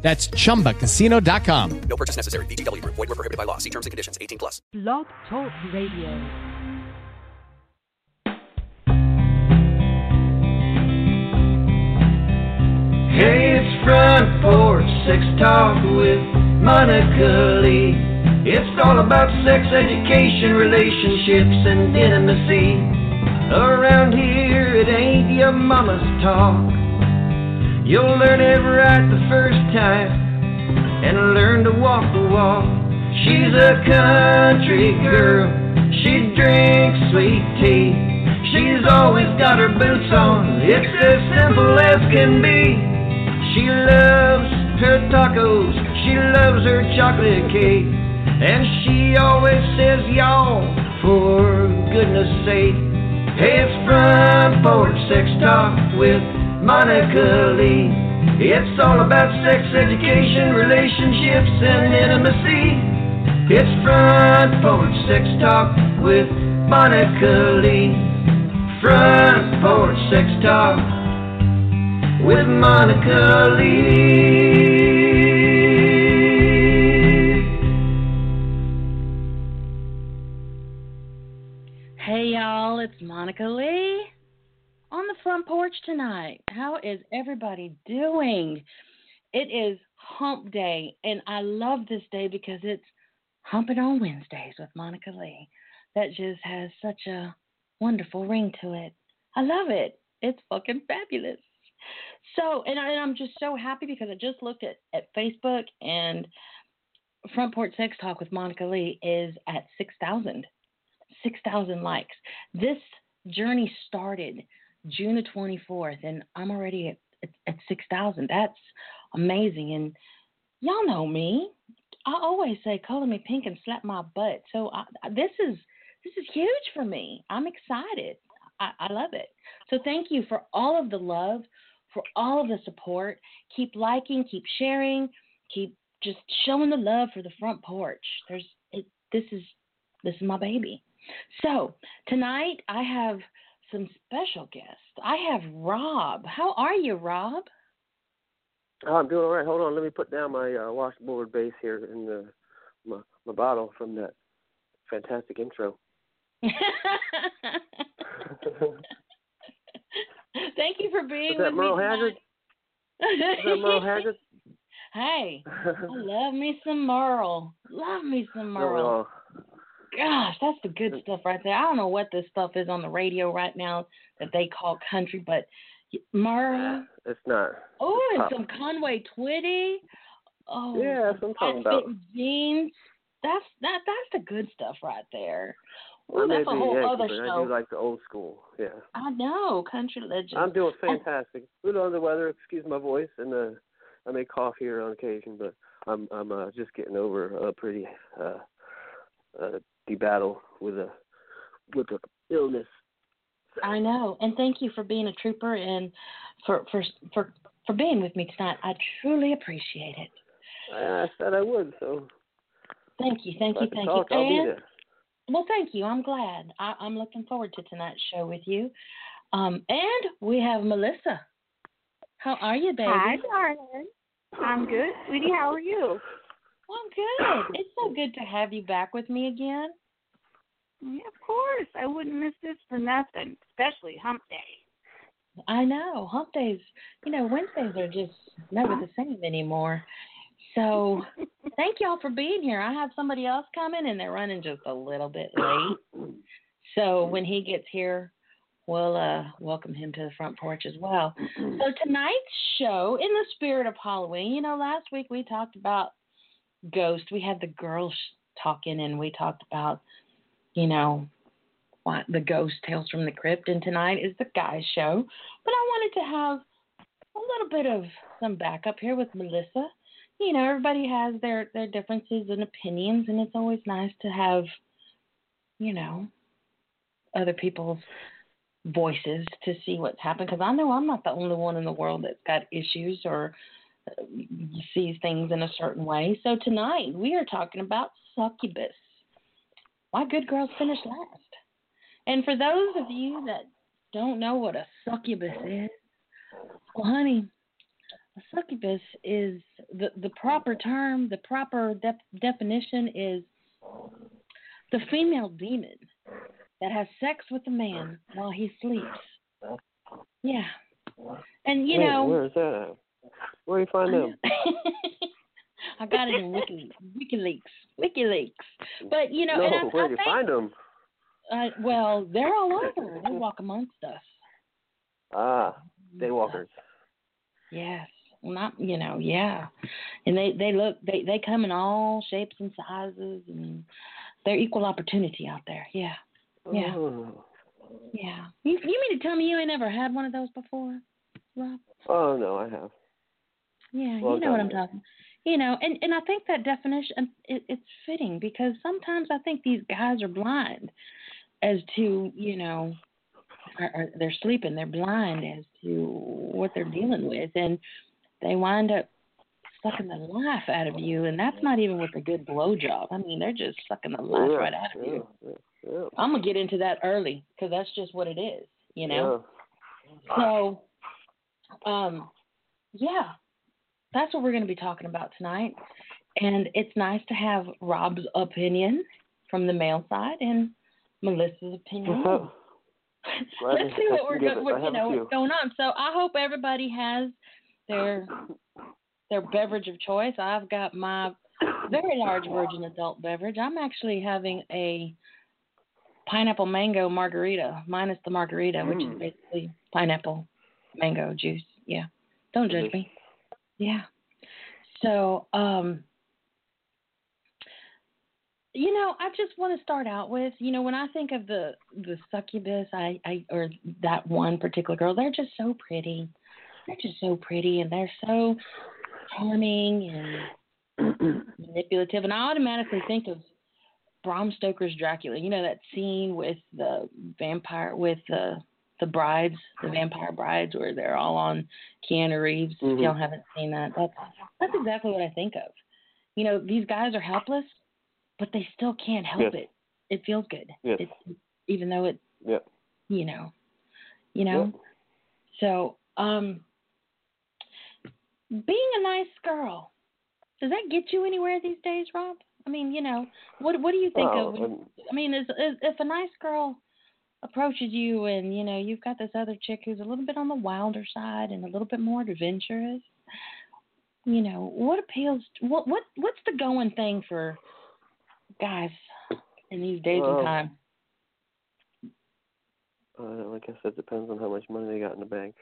That's chumbacasino.com. No purchase necessary. VGW Group. Void were prohibited by law. See terms and conditions. 18 plus. Blog Talk Radio. Hey, it's front porch sex talk with Monica Lee. It's all about sex education, relationships, and intimacy. Around here, it ain't your mama's talk. You'll learn it right the first time and learn to walk the walk. She's a country girl. She drinks sweet tea. She's always got her boots on. It's as simple as can be. She loves her tacos. She loves her chocolate cake. And she always says y'all for goodness sake. Hey, it's front porch sex talk with Monica Lee. It's all about sex education, relationships, and intimacy. It's front porch sex talk with Monica Lee. Front porch sex talk with Monica Lee. Hey y'all, it's Monica Lee on the front porch tonight. How is everybody doing? It is hump day, and I love this day because it's humping on Wednesdays with Monica Lee. That just has such a wonderful ring to it. I love it. It's fucking fabulous. So, and, I, I'm just so happy because I just looked at, at Facebook and Front Porch Sex Talk with Monica Lee is at 6,000. 6,000 likes. This journey started June the 24th, and I'm already at, at, at 6,000. That's amazing. And y'all know me. I always say, color me pink and slap my butt. So I, this is this is huge for me. I'm excited. I, I love it. So thank you for all of the love, for all of the support. Keep liking, keep sharing, keep just showing the love for the front porch. There's it, this is this is my baby. So tonight I have some special guests. I have Rob. How are you, Rob? Oh, I'm doing all right. Hold on, let me put down my uh, washboard base here in the my, my bottle from that fantastic intro. Thank you for being that with Merle me. Haggard? Is that Merle Haggard? hey, I love me some Merle. Love me some Merle. Gosh, that's the good stuff right there. I don't know what this stuff is on the radio right now that they call country, but Merle. It's not. Oh, It's and pop. some Conway Twitty. Oh, Yeah, that's what I'm talking about. jeans. That's that. That's the good stuff right there. Ooh, may that's a whole Yankee, other but I do like the old school. Yeah. I know, country legends. I'm doing fantastic. A little under the weather, excuse my voice, and uh, I may cough here on occasion, but I'm I'm uh, just getting over a pretty uh, uh, the battle with a with a illness. I know, and thank you for being a trooper and for for for for being with me tonight. I truly appreciate it. I, I said I would, so Thank you, thank if you, can thank talk, you. I'll be And there. well, thank you. I'm glad. I, I'm looking forward to tonight's show with you. Um, and we have Melissa. How are you, baby? Hi, darling. I'm good, sweetie. How are you? I'm good. It's so good to have you back with me again. Yeah, of course. I wouldn't miss this for nothing, especially hump day. I know. Hump days, you know, Wednesdays are just never the same anymore. So thank y'all for being here. I have somebody else coming and they're running just a little bit late. So when he gets here, we'll uh, welcome him to the front porch as well. So tonight's show, in the spirit of Halloween, you know, last week we talked about ghost. We had the girls talking and we talked about, you know, what the ghost tales from the crypt. And tonight is the guys show. But I wanted to have a little bit of some backup here with Melissa. you know, everybody has their their differences and opinions, and it's always nice to have, you know, other people's voices to see what's happened. Because I know I'm not the only one in the world that's got issues or sees things in a certain way. So tonight we are talking about succubus. Why good girls finish last. And for those of you that don't know what a succubus is, well, honey, a succubus is the the proper term. The proper def- definition is the female demon that has sex with a man while he sleeps. Yeah, and you Wait, know, where is that at? Where do you find them? I got it in Wiki, WikiLeaks, WikiLeaks. But you know, no, and I, where I do you think, find them? Uh, well, they're all over. They walk amongst us. Ah, daywalkers. Yes. Well, not you know, yeah. And they they look they they come in all shapes and sizes, and they're equal opportunity out there. Yeah, Yeah. Oh. yeah. You you mean to tell me you ain't ever had one of those before, Rob? oh no, I have. Yeah, Well you know what I'm done. talking. You know, and and I think that definition it, it's fitting because sometimes I think these guys are blind as to you know, are, are, they're sleeping. They're blind as to what they're dealing with, and they wind up sucking the life out of you. And that's not even with a good blowjob. I mean, they're just sucking the life yeah, right out of yeah, you. Yeah. I'm gonna get into that early because that's just what it is. You know. So, um, yeah, that's what we're going to be talking about tonight. And it's nice to have Rob's opinion from the male side and Melissa's opinion. Let's see what we're go- what, you know what's going on. So I hope everybody has their their beverage of choice. I've got my very large virgin adult beverage. I'm actually having a pineapple mango margarita minus the margarita, which is Mm. basically pineapple mango juice. Yeah. Don't judge me. Yeah. So, um you know, I just want to start out with, you know, when I think of the the succubus, I, I or that one particular girl, they're just so pretty. They're just so pretty and they're so charming and manipulative. And I automatically think of Bram Stoker's Dracula. You know that scene with the vampire with the the brides, the vampire brides, where they're all on Keanu Reeves. If Mhm. y'all haven't seen that, that's that's exactly what I think of. You know, these guys are helpless, but they still can't help Yes. it. It feels good. Yes. It, even though it, Yep. you know, you know. Yep. So, um, being a nice girl, does that get you anywhere these days, Rob? I mean, you know, what what do you think of? When, I mean, is, is if a nice girl approaches you and you know you've got this other chick who's a little bit on the wilder side and a little bit more adventurous, you know, what appeals? What what what's the going thing for guys in these days Well, and time uh, I said it depends on how much money they got in the bank.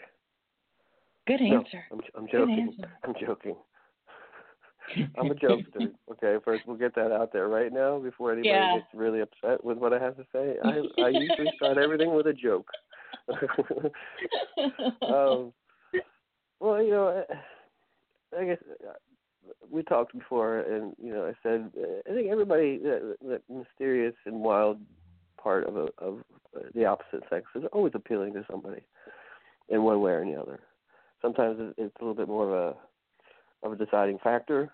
Good No, answer. I'm, I'm Good joking. I'm joking. I'm a jokester. Okay, first we'll get that out there right now before anybody Yeah. gets really upset with what I have to say. I I usually start everything with a joke. um, well, you know, I, I guess uh, we talked before, and you know, I said uh, I think everybody that, that mysterious and wild part of a, of uh, the opposite sex is always appealing to somebody in one way or the other. Sometimes it- it's a little bit more of a of a deciding factor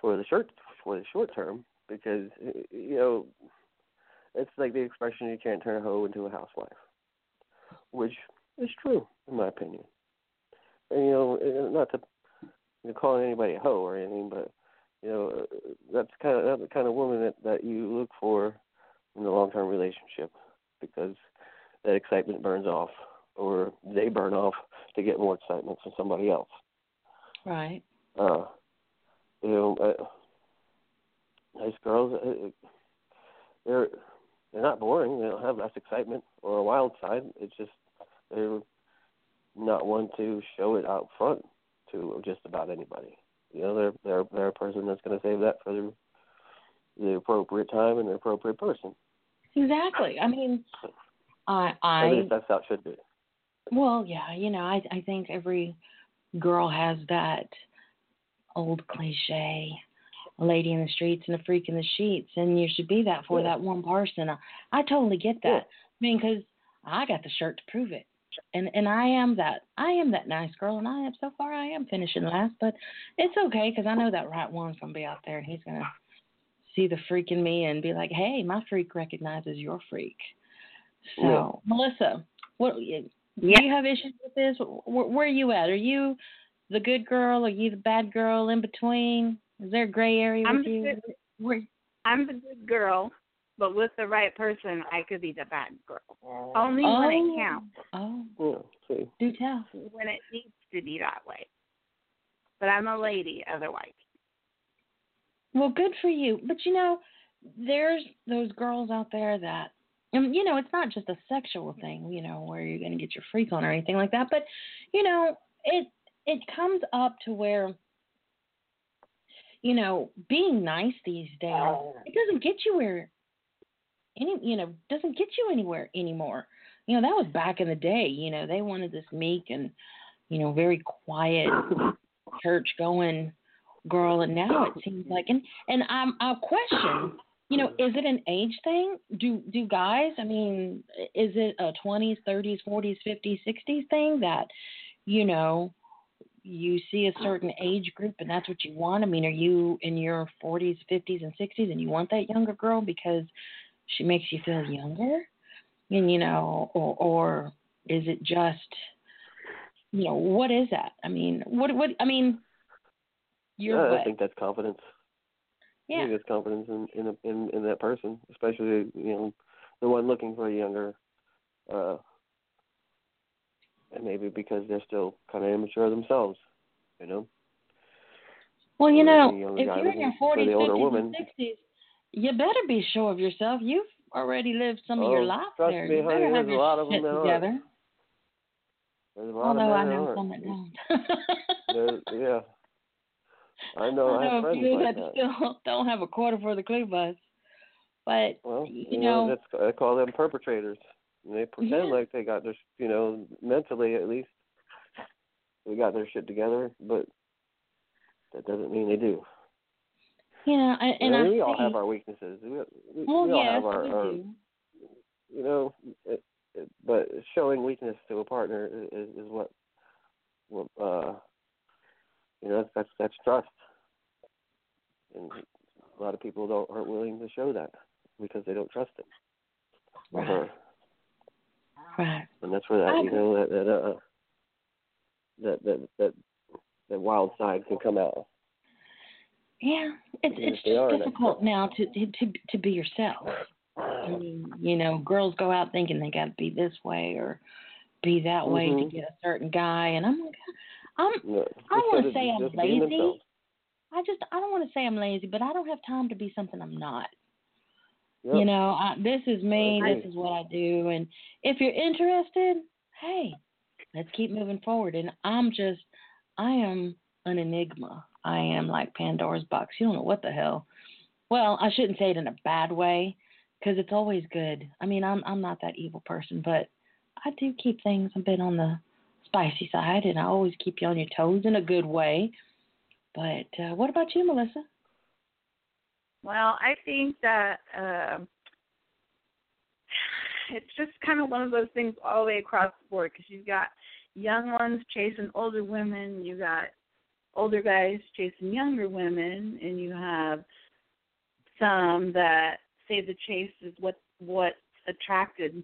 for the short for the short term because you know it's like the expression you can't turn a hoe into a housewife, which is true in my opinion. And you know, not to you know, call anybody a hoe or anything, but you know that's kind of that's the kind of woman that that you look for in a long term relationship because that excitement burns off or they burn off to get more excitement from somebody else. Right. Uh, you know, uh, nice girls, uh, they're they're not boring. They don't have less excitement or a wild side. It's just they're not one to show it out front to just about anybody. You know, they're they're they're a person that's going to save that for the the appropriate time and the appropriate person. Exactly. I mean, I At I least that's how it should be. Well, yeah, you know, I I think every girl has that old cliche, a lady in the streets and a freak in the sheets, and you should be that for Yeah. that one person. I, I totally get that. Yeah. I mean, because I got the shirt to prove it, and and I am that I am that nice girl, and I am so far I am finishing last, but it's okay because I know that right one's gonna be out there, and he's gonna see the freak in me and be like, hey, my freak recognizes your freak. So, Yeah. Melissa, what Yeah. do you have issues with this? Where, where are you at? Are you the good girl? Are you the bad girl? In between? Is there a gray area I'm with the you? good- Where, I'm the good girl, but with the right person, I could be the bad girl. Oh. Only when it Oh. counts, oh, Yeah. See. do tell. when it needs to be that way. But I'm a lady otherwise. Well, good for you. But you know, there's those girls out there that, and you know, it's not just a sexual thing, you know, where you're going to get your freak on or anything like that. But you know, it it comes up to where, you know, being nice these days, oh. it doesn't get you where any, you know, doesn't get you anywhere anymore. You know, that was back in the day. You know, they wanted this meek and, you know, very quiet church going girl and now it seems like and and I'm I'll question you know mm-hmm. is it an age thing? Do do guys I mean is it a 20s 30s 40s 50s 60s thing that you know you see a certain age group and that's what you want? I mean are you in your 40s 50s and 60s and you want that younger girl because she makes you feel younger? And you know or or is it just you know what is that? I mean what what I mean you're yeah, what? I think that's confidence. Yeah it's confidence in in, a, in in that person, especially you know the one looking for a younger, uh, and maybe because they're still kind of immature themselves, you know. Well, you Or know, if you're in your 40s, 50s, woman. and 60s, you better be sure of yourself. You've already lived some of your Oh, life trust there. me, you honey, better have there's a your lot of shit them together. There's a lot Although I know some that don't. Yeah. I know. I, I have know a friends few like that still don't have a quarter for the clue bus. But Well, you, you know, that's I call them perpetrators. And they pretend Yeah. like they got their, you know, mentally at least, they got their shit together, but that doesn't mean they do. you know, I, and I mean, I we all have our weaknesses. We, we, well, we all yes, have our, we our you know, it, it, but showing weakness to a partner is, is what, what, uh, you know, that's that's, trust, and a lot of people don't aren't willing to show that because they don't trust or Right. her. Right. and that's where that you know that that uh that that that that wild side can come out. Yeah, it's it's just difficult now to to to be yourself. I mean, you know, girls go out thinking they got to be this way or be that way to Mhm. get a certain guy, and I'm like, I'm No, I don't wanna say I'm lazy. I just I don't want to say I'm lazy, but I don't have time to be something I'm not. Yep. You know, I, this is me. This is what I do, and if you're interested, hey, let's keep moving forward. And I'm just, I am an enigma. I am like Pandora's box. You don't know what the hell. Well, I shouldn't say it in a bad way, because it's always good. I mean, I'm I'm not that evil person, but I do keep things a bit on the spicy side, and I always keep you on your toes in a good way. But uh, what about you, Melissa? Well, I think that uh, it's just kind of one of those things all the way across the board because you've got young ones chasing older women, you got older guys chasing younger women, and you have some that say the chase is what what attracted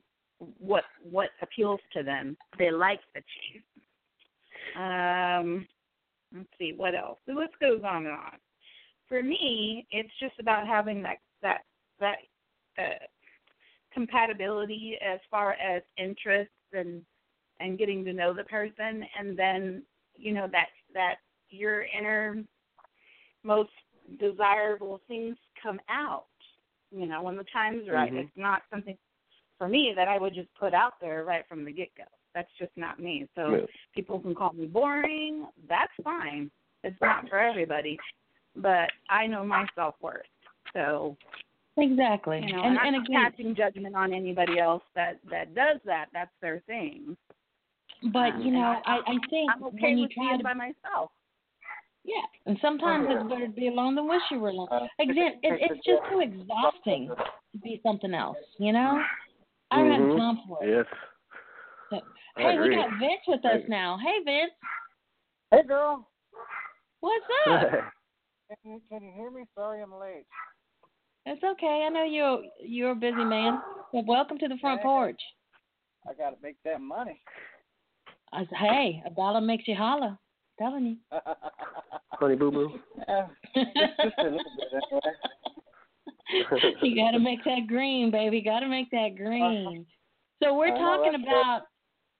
what what appeals to them. They like the chase. Um, let's see what else. The list goes on and on for me, it's just about having that that that uh, compatibility as far as interests and and getting to know the person, and then you know that that your inner most desirable things come out. You know, when the time's right. Mhm. It's not something for me that I would just put out there right from the get go. That's just not me. So Yeah. people can call me boring. That's fine. It's not for everybody but I know my self worth. So Exactly. you know, and, and, I'm again, passing judgment on anybody else that that does that. That's their thing. but um, you know, I- I, I think I'm okay when you with try being to by myself. Yeah, and sometimes it's better to be alone than wish you were alone. Uh, Again, it, it's just too exhausting to be something else, you know. I don't Mhm. have time for it. Yes. I Hey, we got Vince with us I- now. Hey, Vince, Hey, girl. what's up? Can you, can you hear me? Sorry I'm late. it's okay. I know you're you're a busy man. Well, welcome to the front Yeah. porch. I got to make that money. I said, hey, a dollar makes you holler. Telling you. Honey boo boo. Yeah, just, just a little bit anyway. you got to make that green, baby. Got to make that green. So we're talking about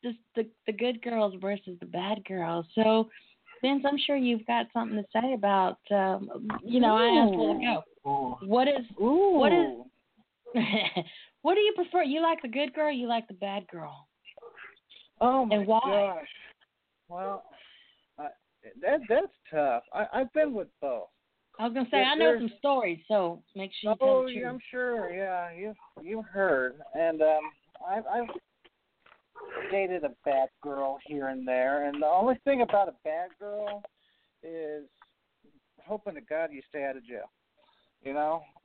just the the good girls versus the bad girls. So, Vince, I'm sure you've got something to say about. Um, you know, I asked where to go. What is Ooh. What is- what do you prefer? You like the good girl? You like the bad girl? Oh my and why? gosh. Well, I, that that's tough. I I've been with both. I was gonna say Yeah, I know some stories, so make sure you tell Oh, the truth. I'm sure. Yeah, you you heard, and um, I've I've dated a bad girl here and there, and the only thing about a bad girl is hoping to God you stay out of jail. You know,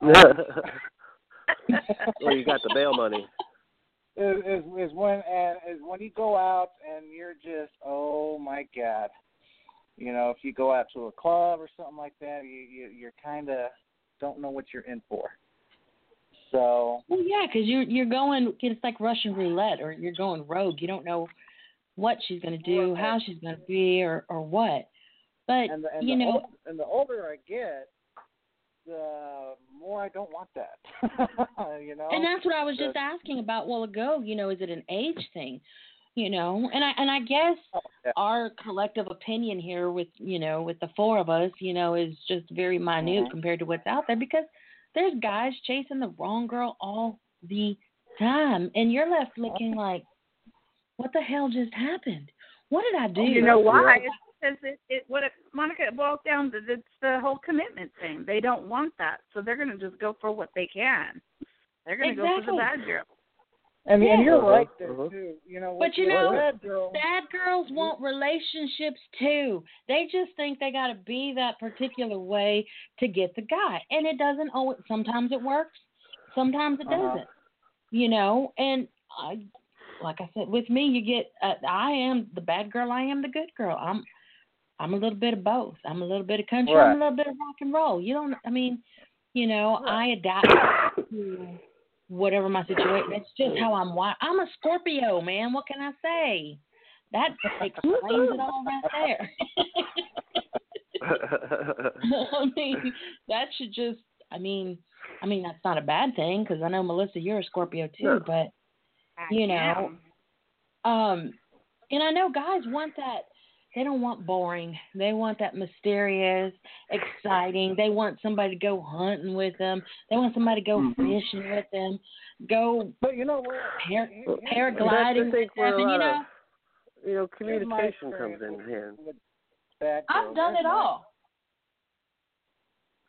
well, you got the bail money. is is, is when and is when you go out and you're just oh my God. You know, if you go out to a club or something like that, you, you you're kind of don't know what you're in for. So Well, yeah, because you're you're going. It's like Russian roulette, or you're going rogue. You don't know what she's going to do, Right. how she's going to be, or or what. But and the, and you know, ol- and the older I get, the more I don't want that. you know. and that's what I was just asking about a while ago. You know, is it an age thing? You know, and I and I guess Oh, yeah. our collective opinion here with you know with the four of us, you know, is just very minute compared to what's out there because there's guys chasing the wrong girl all the time, and you're left looking like, what the hell just happened? What did I do? You know why? Yeah. Because it, it what it, Monica it boils down to it's the whole commitment thing. They don't want that, so they're going to just go for what they can. They're going to go for the bad girl. And and you're Uh-huh, right there uh-huh. too. You know, But you know, bad girl. Bad girls want relationships too. They just think they got to be that particular way to get the guy, and it doesn't always. Sometimes it works, sometimes it Uh-huh. doesn't. You know, and I, like I said, with me, you get. Uh, I am the bad girl. I am the good girl. I'm. I'm a little bit of both. I'm a little bit of country. I'm a little bit of rock and roll. You don't. I mean, you know, I adapt to whatever my situation. That's just how I'm wired. I'm a Scorpio, man. What can I say? That explains it all right there. I mean, that should just. I mean, I mean that's not a bad thing because I know Melissa, you're a Scorpio too. No. But you know, um, and I know guys want that. They don't want boring. They want that mysterious, exciting. They want somebody to go hunting with them. They want somebody to go Mhm. fishing with them. Go But you know what? Par- Here- here's paragliding That's the thing with them, and you know, you know, communication comes in hand. with- with bad I've done it all.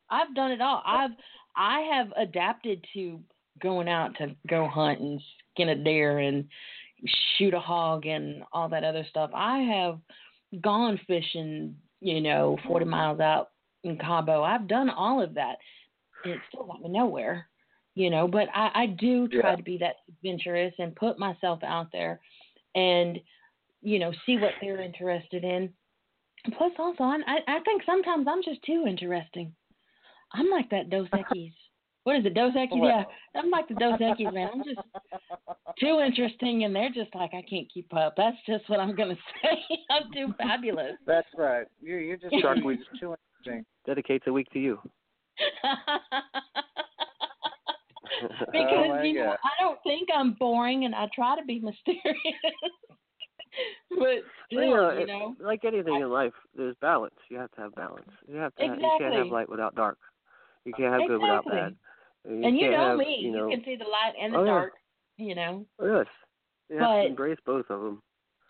I've done it all. I've I have adapted to going out to go hunt and skin a deer and shoot a hog and all that other stuff. I have gone fishing, you know, 40 mm-hmm. miles out in Cabo. I've done all of that. And it still got me nowhere, you know, but I, I do try Yeah. to be that adventurous and put myself out there and, you know, see what they're interested in. Plus, also, I'm, I, I think sometimes I'm just too interesting. I'm like that Dos Equis. What is it, Dos Equis? Yeah, I'm like the Dos Equis, man. I'm just too interesting, and they're just like, I can't keep up. That's just what I'm going to say. I'm too fabulous. That's right. You're you're just Shark you're Week. too interesting. Dedicates a week to you. because Oh, my you know God. I don't think I'm boring, and I try to be mysterious. but still, Well, you know, you it- know, like anything in life, there's balance. You have to have balance. You have to. Have, you can't have light without dark. You can't have good without bad. And, and you can't know have, me, You, know, can see the light and the Oh, yeah. Dark. You know, yes. You have But- to embrace both of them.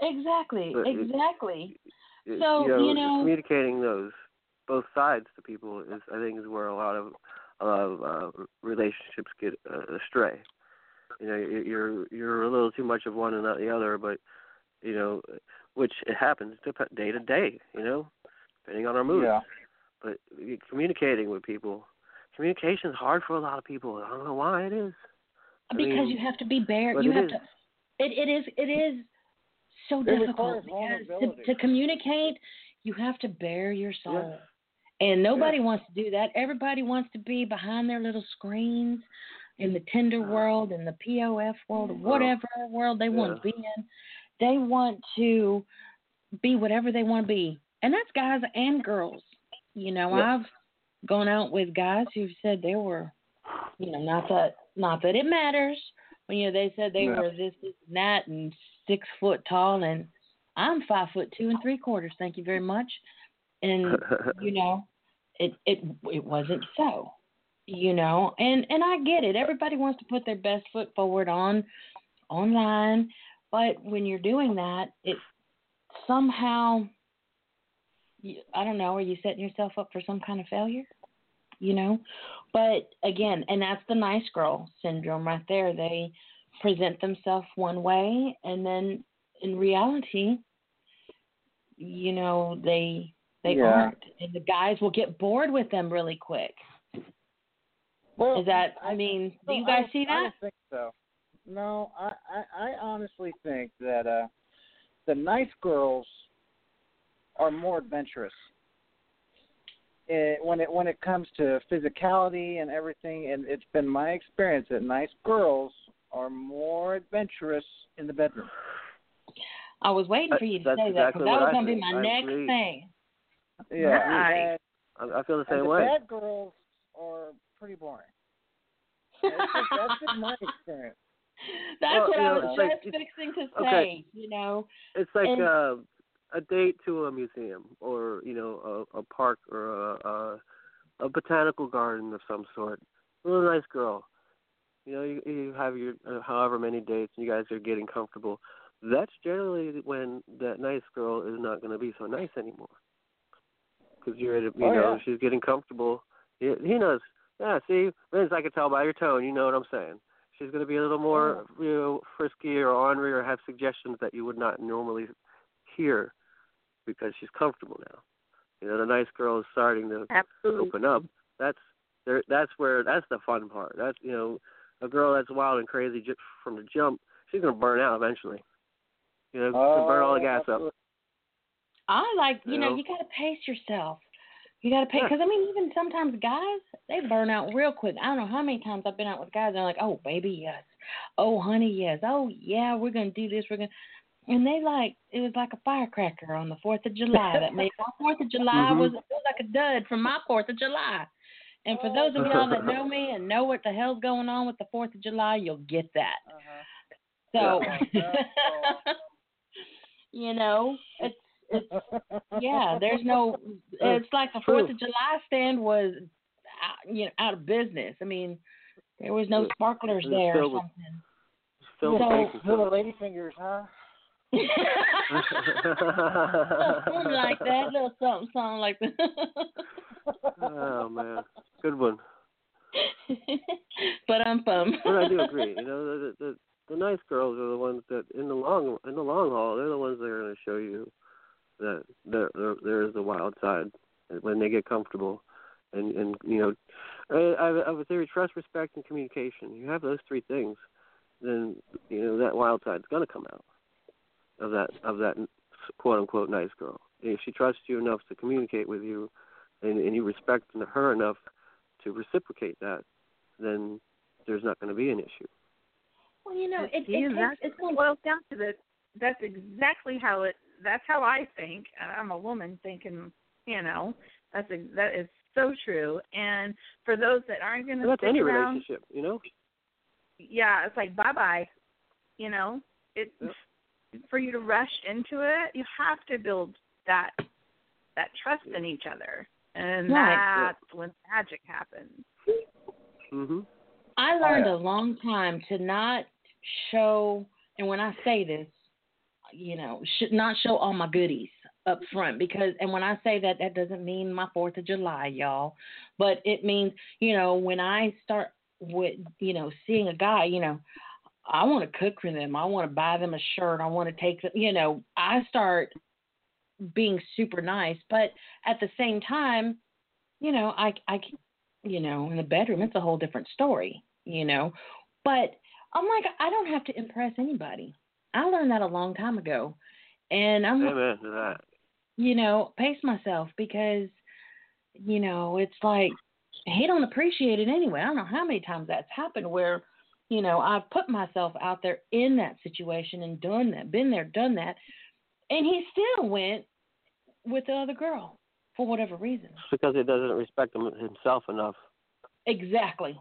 exactly, But exactly. It- So, you know, you know- communicating those both sides to people is, I think, is where a lot of a lot of uh, relationships get uh, astray. You know, you- you're you're a little too much of one and not the other, but you know, which it happens dep- day to day. You know, depending on our mood. Yeah. But communicating with people, communication is hard for a lot of people. I don't know why it is. I because mean, you have to be bare. You have is. to. It it is it is so It difficult because to, to communicate, you have to bare your soul, and nobody wants to do that. Everybody wants to be behind their little screens in the Tinder world, in the POF world, or whatever world they want to be in. They want to be whatever they want to be, and that's guys and girls. You know. I've gone out with guys who've said they were, you know, not that not that it matters. When you know they said they Yeah. were this, this, and that, and six foot tall, and I'm five foot two and three quarters. Thank you very much. And you know, it it it wasn't so. You know, and and I get it. Everybody wants to put their best foot forward on online, but when you're doing that, it somehow I don't know, are you setting yourself up for some kind of failure? You know? But again, and that's the nice girl syndrome right there. They present themselves one way and then in reality, you know, they they Yeah. aren't. And the guys will get bored with them really quick. Well, Is that I mean, do you guys don't- see I that? don't think so. No, I, I, I honestly think that uh, the nice girls are more adventurous. It, when it when it comes to physicality and everything, and it's been my experience that nice girls are more adventurous in the bedroom. I was waiting for you to That's say that because that was going to be my I next agree. thing. Yeah, Right. and, I, I feel the same the way. bad girls are pretty boring. That's just, that's just my experience. That's Well, what you I know, was it's like- just fixing to say. okay. You know, It's like And- uh, a date to a museum, or you know, a, a park, or a, a a botanical garden of some sort. A little nice girl. You know, you, you have your uh, however many dates, and you guys are getting comfortable. That's generally when that nice girl is not going to be so nice anymore. Because you're, at a, you Oh, know, yeah. she's getting comfortable. He, he knows. Yeah, see, Vince, I can tell by your tone. You know what I'm saying. She's going to be a little more, you know, frisky or ornery, or have suggestions that you would not normally hear because she's comfortable now. You know, the nice girl is starting to Absolutely. open up. That's there. That's where that's the fun part. That's you know, a girl that's wild and crazy ju- from the jump. She's gonna burn out eventually. You know, she's gonna burn all the oh, gas up. I like you You know know? you got to pace yourself. You got to pace because I mean even sometimes guys they burn out real quick. I don't know how many times I've been out with guys. and They're like, oh baby yes, oh honey yes, oh yeah we're gonna do this we're gonna. And they like it was like a firecracker on the Fourth of July that made my Fourth of July Mhm. was was like a dud from my Fourth of July. And for those of y'all that know me and know what the hell's going on with the Fourth of July, you'll get that. So, you know, it's it's yeah. There's no. It's like the Fourth of July stand was, out, you know, out of business. I mean, there was no sparklers It there or something. Filled with So- bacon Little lady fingers, huh? Something like that, little something, something like that. oh man, good one. but I'm bummed. But I do agree. You know, the, the the nice girls are the ones that in the long in the long haul, they're the ones that are going to show you that there there, there is a wild side when they get comfortable, and and you know, I I, I would say trust, respect, and communication. You have those three things, then you know that wild side's going to come out of that of that quote unquote nice girl. If she trusts you enough to communicate with you, and, and you respect her enough to reciprocate that, then there's not going to be an issue. Well, you know, it, See, it and takes, that's it's what it boils down to that. That's exactly how it. That's how I think. I'm a woman thinking. You know, that's a, that is so true. And for those that aren't going to Well, that's stick any around, relationship, you know. yeah, it's like bye bye. You know, it Yep. For you to rush into it, you have to build that that trust in each other, and Right. that's when magic happens. Mhm. I learned yeah. a long time to not show, and when I say this, you know, should not show all my goodies up front because, and when I say that, that doesn't mean my Fourth of July, y'all, but it means, you know, when I start with, you know, seeing a guy, you know, I want to cook for them. I want to buy them a shirt. I want to take them, you know, I start being super nice, but at the same time, you know, I I you know, in the bedroom it's a whole different story, you know. But I'm like I don't have to impress anybody. I learned that a long time ago. And I'm Amen to that. you know, pace myself because, you know, it's like he don't appreciate it anyway. I don't know how many times that's happened where, you know, I've put myself out there in that situation and done that, been there, done that, and he still went with the other girl for whatever reason. It's because he doesn't respect him, himself enough. Exactly.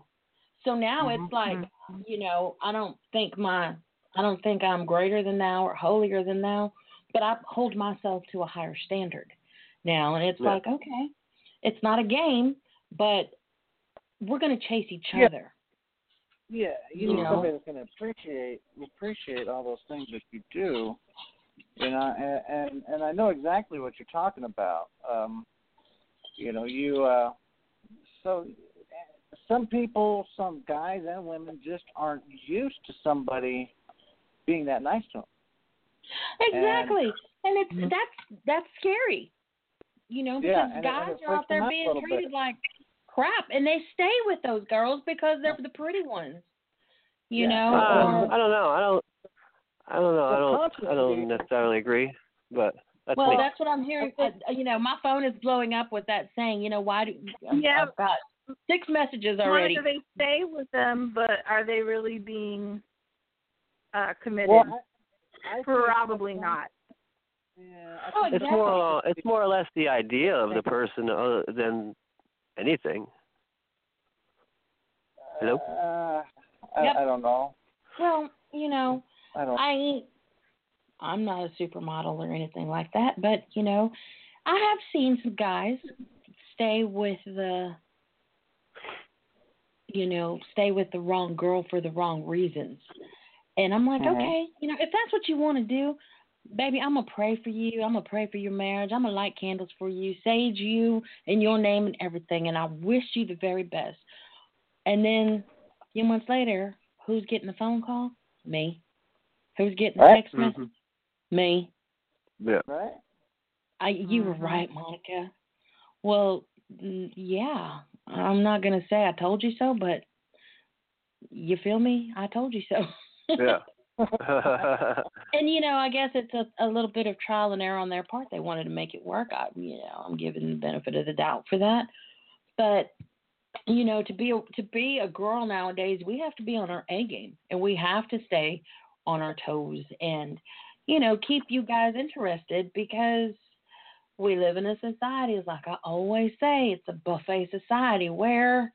So now it's mm-hmm. like, mm-hmm. you know, I don't think my I don't think I'm greater than thou or holier than thou, but I hold myself to a higher standard now. And it's Yeah. like, okay, it's not a game, but we're going to chase each Yeah. other. Yeah, you You need know. somebody that's going to appreciate appreciate all those things that you do. You know, and and, and I know exactly what you're talking about. Um, you know, you uh, so some people, some guys and women just aren't used to somebody being that nice to them. Exactly. And, it's Mhm. that's that's scary. You know, because Yeah, and it- guys it are out there being treated bit. like crap and they stay with those girls because they're the pretty ones. You Yeah. know, Uh, or I don't know. I don't. I don't know. I don't. I don't necessarily agree, but that's well, me. that's what I'm hearing. Uh, you know, my phone is blowing up with that saying. You know, why do I've, Yeah. I've got six messages already. Monica, they stay with them, but are they really being uh committed? Well, I, I Probably not. Yeah, Oh, think It's more. It's more or less the idea of the person other than anything. Hello? Uh, I, Yep. I don't know. Well, you know, I don't. I I'm not a supermodel or anything like that, but you know, I have seen some guys stay with the, you know, stay with the wrong girl for the wrong reasons, and I'm like, Mhm. okay, you know, if that's what you want to do, baby, I'm gonna pray for you. I'm gonna pray for your marriage. I'm gonna light candles for you, sage you in your name and everything, and I wish you the very best. And then a few months later, who's getting the phone call? Me. Who's getting the Right. text message? Me. Yeah. right? I you were Mhm. right, Monica. Well, yeah. I'm not gonna say I told you so, but you feel me? I told you so. Yeah. and you know, I guess it's a, a little bit of trial and error on their part. They wanted to make it work. I, you know, I'm giving the benefit of the doubt for that. But you know, to be a, to be a girl nowadays, we have to be on our A game, and we have to stay on our toes, and you know, keep you guys interested because we live in a society. Like I always say, it's a buffet society where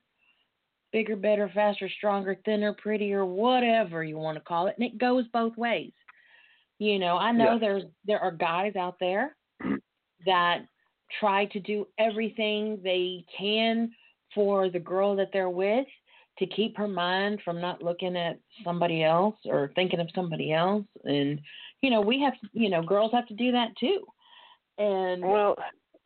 bigger, better, faster, stronger, thinner, prettier, whatever you want to call it, and it goes both ways. You know, I know Yeah. there's there are guys out there that try to do everything they can for the girl that they're with to keep her mind from not looking at somebody else or thinking of somebody else and you know we have you know girls have to do that too and well,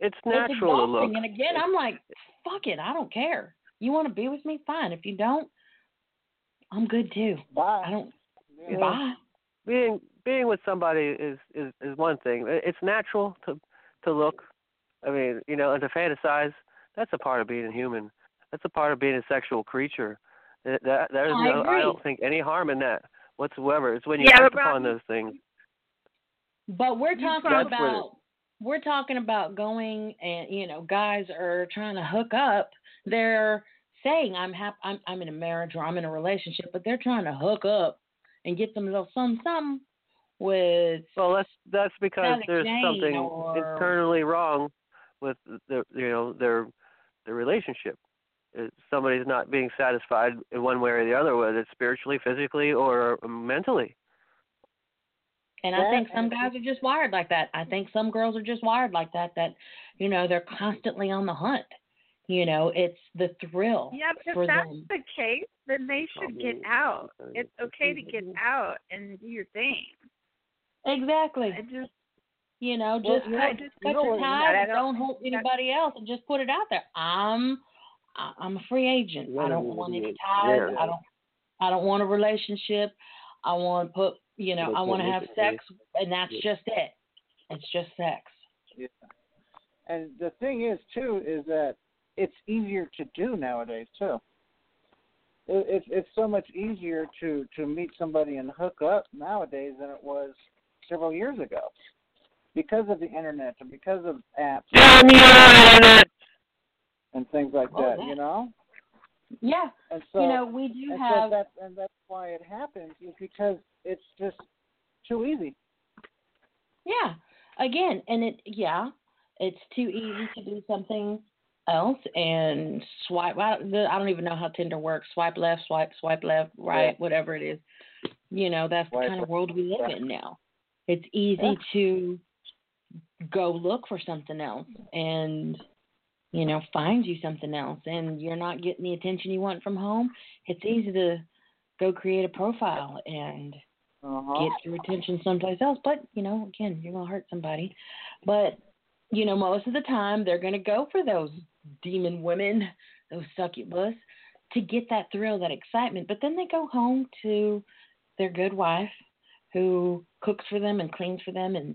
it's it's natural to look. And again, I'm like, fuck it, I don't care. You want to be with me, fine. If you don't, I'm good too. Bye. I don't. Yeah. Bye. being being with somebody is is is one thing. It's natural to to look. I mean, you know, and to fantasize. That's a part of being a human. That's a part of being a sexual creature. That, that there's I no. I don't think any harm in that whatsoever. It's when you Yeah, act but upon those things. But we're talking That's what about we're talking about going and you know guys are trying to hook up. They're saying I'm hap- I'm I'm in a marriage or I'm in a relationship, but they're trying to hook up and get themselves some something with Well, that's that's because there's something or- internally wrong with the you know their their relationship. Uh, Somebody's not being satisfied in one way or the other, whether it's spiritually, physically, or mentally. And I think some guys are just wired like that. I think some girls are just wired like that. That you know they're constantly on the hunt. You know, it's the thrill Yeah, but for if that's them. the case, then they should get out. It's okay to get out and do your thing. Exactly. I just You know, just you cut, know- you cut your ties and don't- don't hold anybody else, and just put it out there. I'm I'm a free agent. I don't want any ties. I don't I don't want a relationship. I want to put you know I want to have sex, and that's just it. It's just sex. Yeah. And the thing is too is that it's easier to do nowadays too. It, it's it's so much easier to to meet somebody and hook up nowadays than it was several years ago because of the internet and because of apps and things like Oh, that. yeah. You know. Yeah, And so you know, we do and have so that's and that's why it happens is because it's just too easy. Yeah. Again, and it yeah, it's too easy to do something else and swipe. I don't, I don't even know how Tinder works. Swipe left, swipe, swipe left, right, Yeah. whatever it is. You know, that's Swipe the kind of world we live Yeah. in now. It's easy Yeah. to go look for something else and you know find you something else and you're not getting the attention you want from home it's easy to go create a profile and Uh-huh. get your attention someplace else. But, you know, again, you're going to hurt somebody. But, you know, most of the time they're going to go for those demon women, those succubus, to get that thrill, that excitement. But then they go home to their good wife who cooks for them and cleans for them and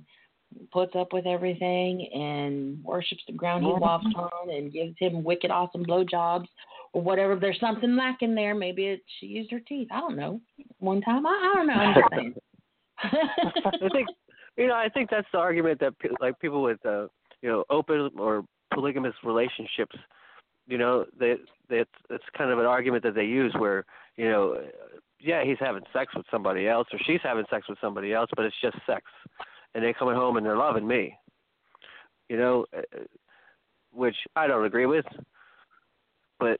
puts up with everything and worships the ground he walks on and gives him wicked awesome blowjobs or whatever. If there's something lacking there, maybe it, she used her teeth. I don't know. One time, I, I don't know. I'm just saying. I think you know I think that's the argument that like people with uh, you know open or polygamous relationships, you know, they they it's, it's kind of an argument that they use where you know, yeah, he's having sex with somebody else or she's having sex with somebody else, but it's just sex, and they're coming home and they're loving me, you know, uh, which I don't agree with, but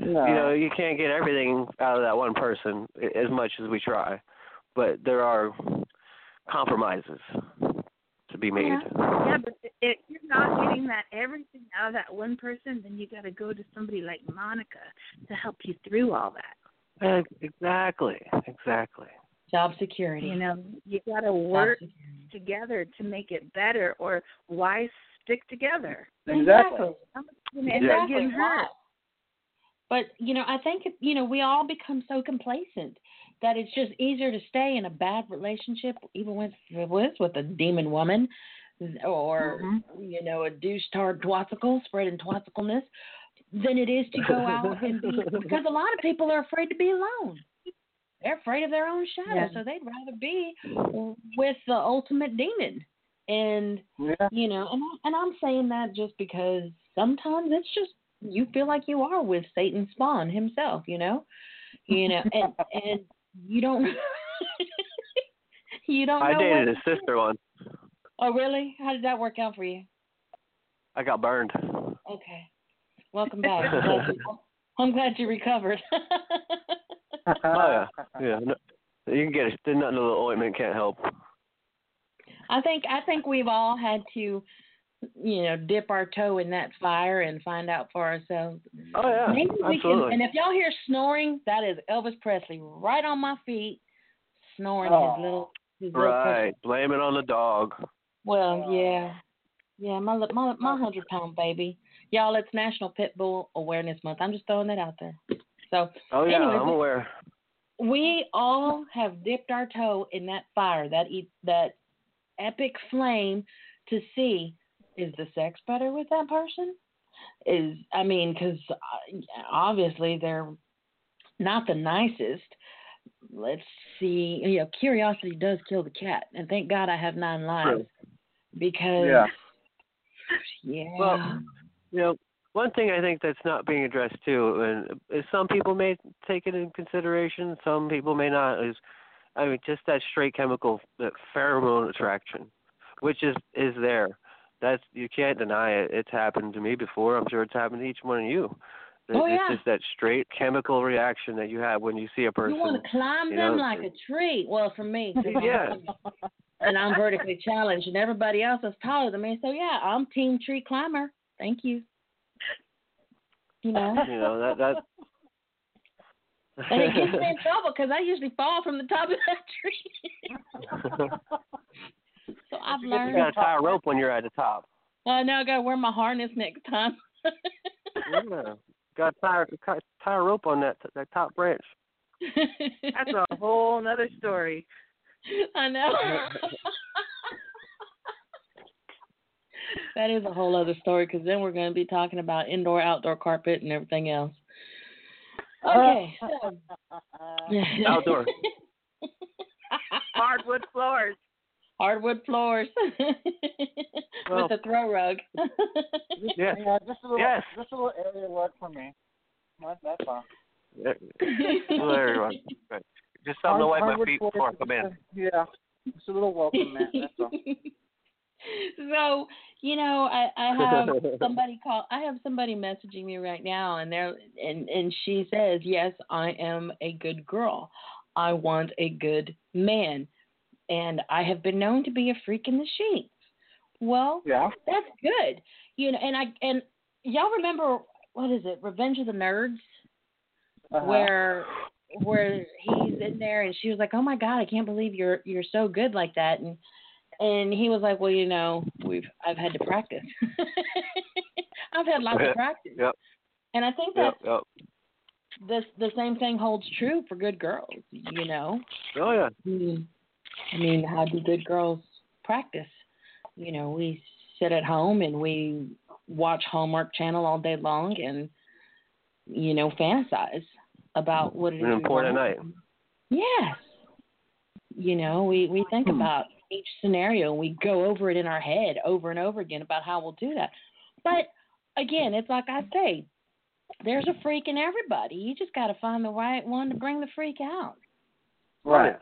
No. you know you can't get everything out of that one person as much as we try. But there are compromises to be made. Yeah, yeah but if you're not getting that everything out of that one person, then you got to go to somebody like Monica to help you through all that. Exactly exactly Job security. You know, you got to work together to make it better, or why stick together? Exactly. Somebody's going to end Yeah. up getting hurt. But you know, I think you know we all become so complacent that it's just easier to stay in a bad relationship, even with with with a demon woman, or mm-hmm. you know a douche tard twatsicle spreading twatsicleness, than it is to go out and be because a lot of people are afraid to be alone. They're afraid of their own shadow, Yeah. so they'd rather be with the ultimate demon. And Yeah. you know, and and I'm saying that just because sometimes it's just you feel like you are with Satan's spawn himself, you know, you know, and and you don't you don't know. i dated his sister once Oh, really? How did that work out for you? i got burned Okay, welcome back. I'm glad you, I'm glad you recovered. oh yeah yeah no, you can get it there's nothing a little ointment can't help I think I think we've all had to, you know, dip our toe in that fire and find out for ourselves. oh yeah Maybe we can. absolutely And if y'all hear snoring, that is Elvis Presley right on my feet, snoring Oh. his little. His little right blame it on the dog Well, yeah, yeah, my my my hundred pound baby. Y'all, it's National Pit Bull Awareness Month. I'm just throwing that out there. So oh yeah Anyway, i'm aware we all have dipped our toe in that fire, that e- that epic flame, to see is the sex better with that person? Is I mean, because uh, obviously they're not the nicest. Let's see. You know, curiosity does kill the cat, and thank God I have nine lives because Yeah. yeah. Well, you know, one thing I think that's not being addressed too, and some people may take it in consideration, some people may not. Is, I mean, just that straight chemical, that pheromone attraction, which is is there. That's you can't deny it. It's happened to me before. I'm sure it's happened to each one of you. Oh, it's yeah. just that straight chemical reaction that you have when you see a person. You want to climb you them know, like a tree. Well, for me, Yeah. and I'm vertically challenged, and everybody else is taller than me. So yeah, I'm team tree climber. Thank you. You know, You know that that. and it gets me in trouble because I usually fall from the top of that tree. so I've you learned. gotta tie a rope when you're at the top. Well, now I gotta wear my harness next time. Yeah. Got to tie, tie tie a rope on that that top branch. That's a whole nother story. I know. That is a whole other story because then we're going to be talking about indoor, outdoor carpet and everything else. Uh, okay. Uh, so. Uh, outdoor. Hardwood floors. Hardwood floors Well- with a throw rug. Yes. Yeah, just a little, Yes. just a little area work for me. That, that's all. Yeah. Hello, everyone. Right. Just something to wipe my feet before I come in. Yeah, it's a little welcome mat. That's all. so you know i i have somebody call i have somebody messaging me right now and they're and and she says yes i am a good girl i want a good man and i have been known to be a freak in the sheets well Yeah. that's good you know and i and y'all remember what is it revenge of the nerds Uh-huh. where where he's in there and she was like, "Oh my god, I can't believe you're you're so good like that." And and he was like, "Well, you know, we've I've had to practice. I've had lots of practice." Yep. And I think that Yep. Yep. the the same thing holds true for good girls, you know. Oh yeah. I mean, I mean, how do good girls practice? You know, we sit at home and we watch Hallmark Channel all day long and you know fantasize about what it is. We report night. Yes. You know, we we think hmm. about each scenario and we go over it in our head over and over again about how we'll do that. But again, it's like I say, there's a freak in everybody. You just got to find the right one to bring the freak out. Right.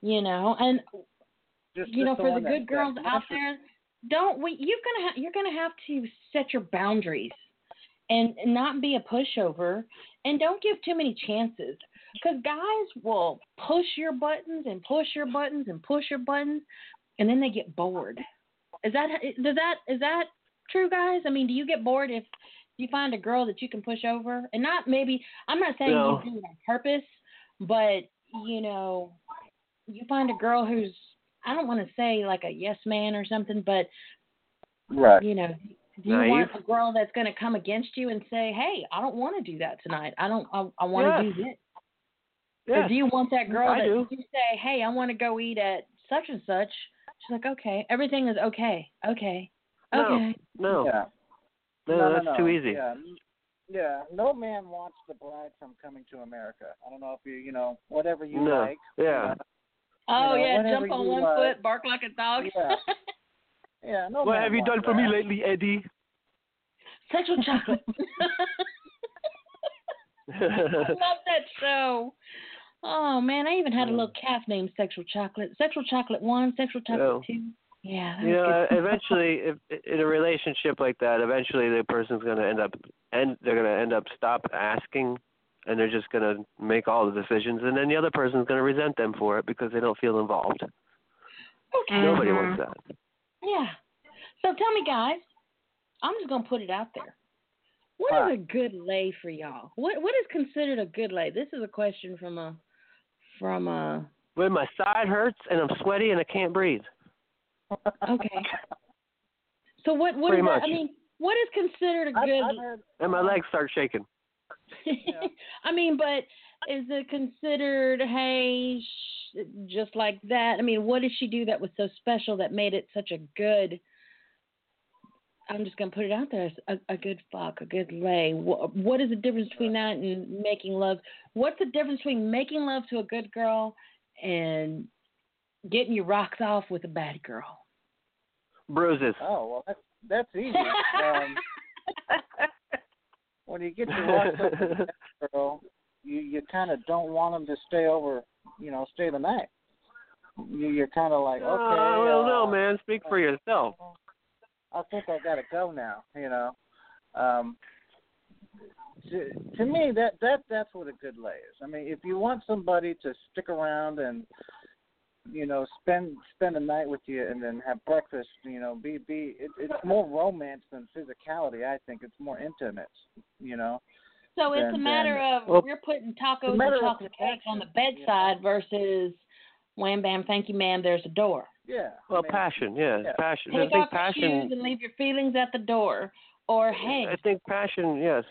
You know, and Just, you know, just for the one that- good girls that out there, don't we? You're gonna ha- you're gonna have to set your boundaries and not be a pushover, and don't give too many chances because guys will push your buttons and push your buttons and push your buttons, and then they get bored. Is that does that is that true, guys? I mean, do you get bored if you find a girl that you can push over, and not maybe I'm not saying No. you do it on purpose, but you know, you find a girl who's I don't want to say like a yes man or something, but Right. you know, do you Naive. want a girl that's going to come against you and say, "Hey, I don't want to do that tonight. I don't. I, I want to do this." Yeah. Or do you want that girl I that do. you say, "Hey, I want to go eat at such and such"? She's like, "Okay, everything is okay, okay, okay." No. Yeah. No, no, that's no, too easy. Yeah. Yeah. No man wants the bride from coming to America. I don't know if you, you know, whatever you No. like. you Yeah. know. Oh You know, yeah, jump on one like. foot, bark like a dog. Yeah. Yeah. No What man have you wants done for me lately, Eddie? Sexual chocolate. I love that show. Oh man, I even had a little calf named Sexual Chocolate. Sexual Chocolate One, Sexual Chocolate Oh. Two. Yeah, you know, good. eventually, if in a relationship like that, eventually the person's gonna end up, and they're gonna end up stop asking, and they're just gonna make all the decisions, and then the other person's gonna resent them for it because they don't feel involved. Okay. Nobody Mhm. wants that. Yeah. So tell me, guys. I'm just gonna put it out there. What is a good lay for y'all? What What is considered a good lay? This is a question from a from a. When my side hurts and I'm sweaty and I can't breathe. Okay. So what what Pretty is that? I mean, what is considered a I've, good? I've heard. And my legs start shaking. I mean, but is it considered, hey, sh- just like that? I mean, what did she do that was so special that made it such a good? I'm just gonna put it out there a, a good fuck, a good lay. What, what is the difference between that and making love? What's the difference between making love to a good girl and getting your rocks off with a bad girl? Bruises. Oh well, that's that's easy. um, when you get your rocks up with that girl, you you kind of don't want them to stay over, you know, stay the night. You, you're kind of like, okay, Oh, well, no, uh, man. Speak for yourself. I think I gotta go now. You know, um, to, to me that that that's what a good lay is. I mean, if you want somebody to stick around and you know spend spend a night with you and then have breakfast, you know, be be it, it's more romance than physicality. I think it's more intimate. You know. So it's a matter then- of Well, we're putting tacos and chocolate cake on the connection, bedside versus wham bam, thank you ma'am, there's a door. Yeah. Well, I mean, passion, yeah, yeah. passion. I Take think off your shoes and leave your feelings at the door. Or hey, I think passion, yes,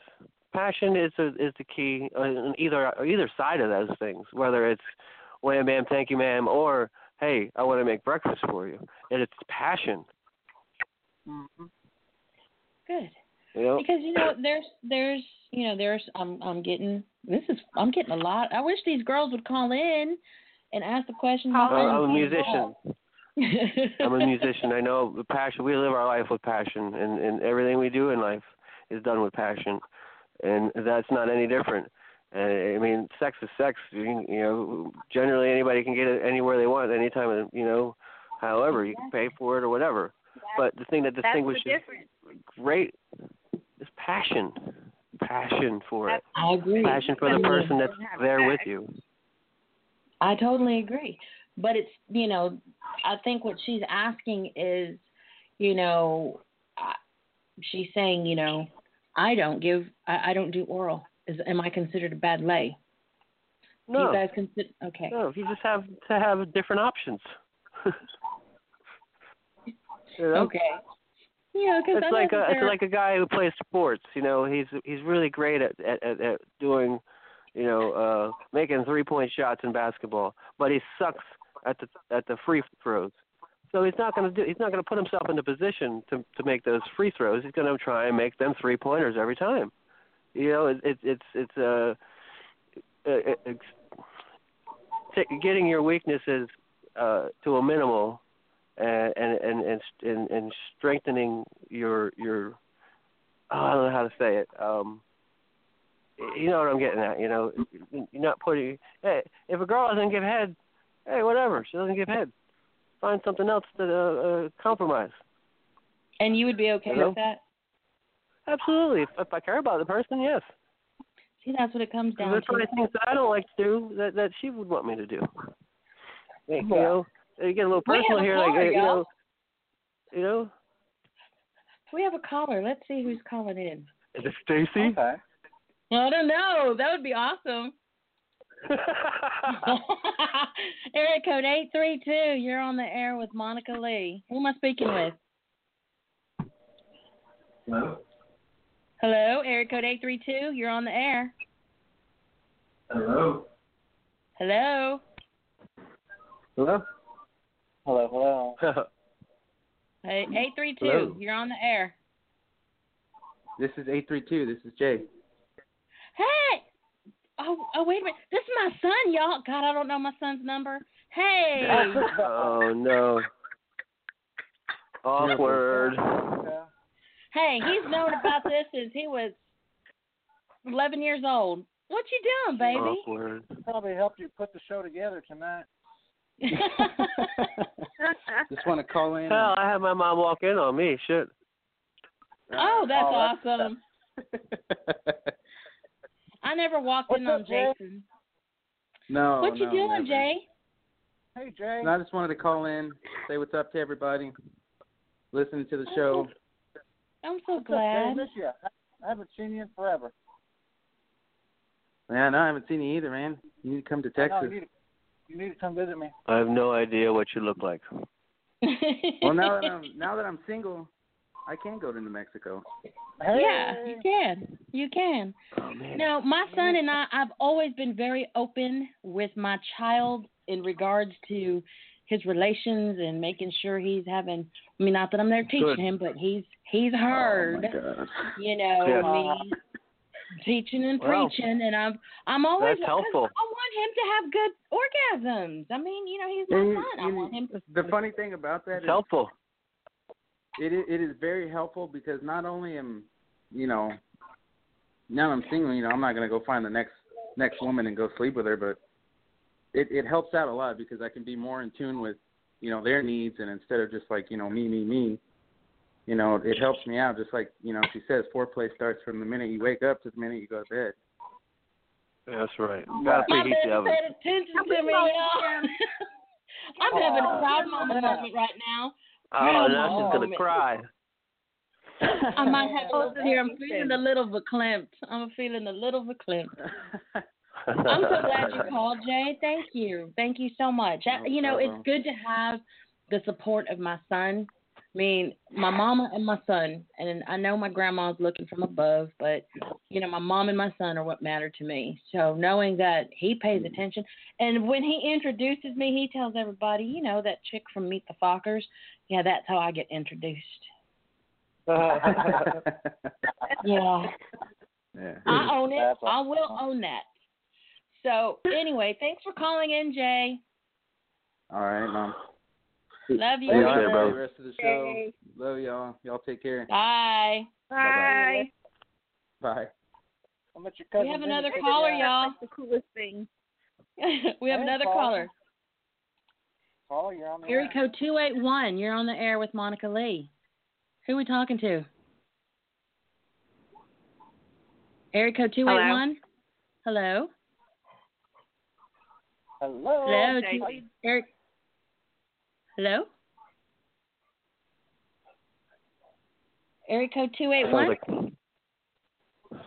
passion is a, is the key uh, on either either side of those things. Whether it's wham bam, thank you, ma'am, or hey, I want to make breakfast for you. And it's passion. Mm-hmm. Good. You know, Because you know, there's there's you know, there's I'm I'm getting this is I'm getting a lot. I wish these girls would call in and ask the questions. I'm, on I'm a and- musician. I'm a musician. I know the passion. We live our life with passion, and and everything we do in life is done with passion, and that's not any different. And I mean, sex is sex. You, you know, generally anybody can get it anywhere they want, anytime. You know, however you can pay for it or whatever. But the thing that distinguishes great is passion, passion for it, I agree. passion for the person that's have there with you. I totally agree. But it's, you know, I think what she's asking is, you know, she's saying, you know, I don't give, I, I don't do oral. Is am I considered a bad lay? Do No, you guys consider? Okay. no, you just have to have different options. you know? Okay. Yeah, because it's like a, it's like a guy who plays sports. You know, he's he's really great at at, at, at doing, you know, uh making three point shots in basketball, but he sucks at the at the free throws. So he's not going to do. He's not going to put himself in a position to to make those free throws. He's going to try and make them three pointers every time. You know, it, it, it's it's uh, it, it's t- getting your weaknesses uh, to a minimal and and and and, and, and strengthening your your oh, I don't know how to say it. Um, you know what I'm getting at. You know, you're not putting. Hey, if a girl doesn't give head, hey, whatever. She doesn't give head. Find something else to uh, uh, compromise. and you would be okay Hello? with that? Absolutely. If, if I care about the person, yes. See, that's what it comes down There's to. That's probably things that I don't like to do that that she would want me to do. You know, you get a little personal here, caller, like uh, you know, you know. We have a caller. Let's see who's calling in. Is it Stacy? Okay. I don't know. That would be awesome. Area code eight three two. You're on the air with Monica Lee. Who am I speaking with? Hello. Hello, area code eight three two. You're on the air. Hello. Hello. Hello. Hello, hello. Hey, eight three two. Hello. You're on the air. This is eight three two. This is Jay. Hey. Oh, oh, wait a minute. This is my son, y'all. God, I don't know my son's number. Hey. oh no. Awkward. Okay. hey, he's known about this since he was eleven years old. What you doing, baby? Awkward. Probably helped you put the show together tonight. Just want to call in. Hell, I had my mom walk in on me. Shit. oh, that's Oh, that's- awesome. I never walked What's in up, on Jay? Jason. no. what you no, doing, never. Jay? Hey, Jay. No, I just wanted to call in, say what's up to everybody, listening to the oh, show. I'm so What's up, Jay? glad. Miss you. I haven't seen you in forever. Yeah, no, I haven't seen you either, man. You need to come to I know, Texas. you, need to, you need to come visit me. I have no idea what you look like. Well, now that I'm now that I'm single, I can go to New Mexico. Hey. yeah, you can. You can. Oh man. No, my son and I, I've always been very open with my child in regards to his relations and making sure he's having. I mean, not that I'm there teaching Good. him, but he's he's heard. Oh my you know Yeah. me teaching and Well, preaching, and I'm I'm always that's helpful. I want him to have good orgasms. I mean, you know, he's my And son. I want him. To, The funny thing about that It's is helpful. It is, it is very helpful because not only am you know now I'm single, you know, I'm not gonna go find the next next woman and go sleep with her, but it it helps out a lot because I can be more in tune with you know their needs and instead of just like you know me me me, you know, it helps me out. Just like you know she says, foreplay starts from the minute you wake up to the minute you go to bed. That's right. Oh Gotta My preheat the baby oven. paid attention to me, y'all. I'm having a proud moment right now. Oh, now she's gonna cry. I might have to look here. I'm feeling a little verklempt. I'm feeling a little verklempt. I'm so glad you called, Jay. Thank you. Thank you so much. I- you know, it's good to have the support of my son. I mean, my mama and my son, and I know my grandma's looking from above, but you know, my mom and my son are what matter to me. So knowing that he pays attention, and when he introduces me, he tells everybody, you know, that chick from Meet the Fockers. Yeah, that's how I get introduced. Yeah. yeah. I own it. That's I will own that. So anyway, thanks for calling in, Jay. All right, mom. Love you. Take Y'all care, enjoy bro. the rest of the show. Love y'all. Y'all take care. Bye. Bye. Bye. How much your cousin We have another figured caller, out? y'all. That's the coolest thing. we have Hey, another caller. caller. Caller, you're on the Area air. code two eight one. You're on the air with Monica Lee. Who are we talking to? Area code two eight one. Hello. Hello. Hello. Jay. Two, Eric. Hello. Area code two eight Sounds like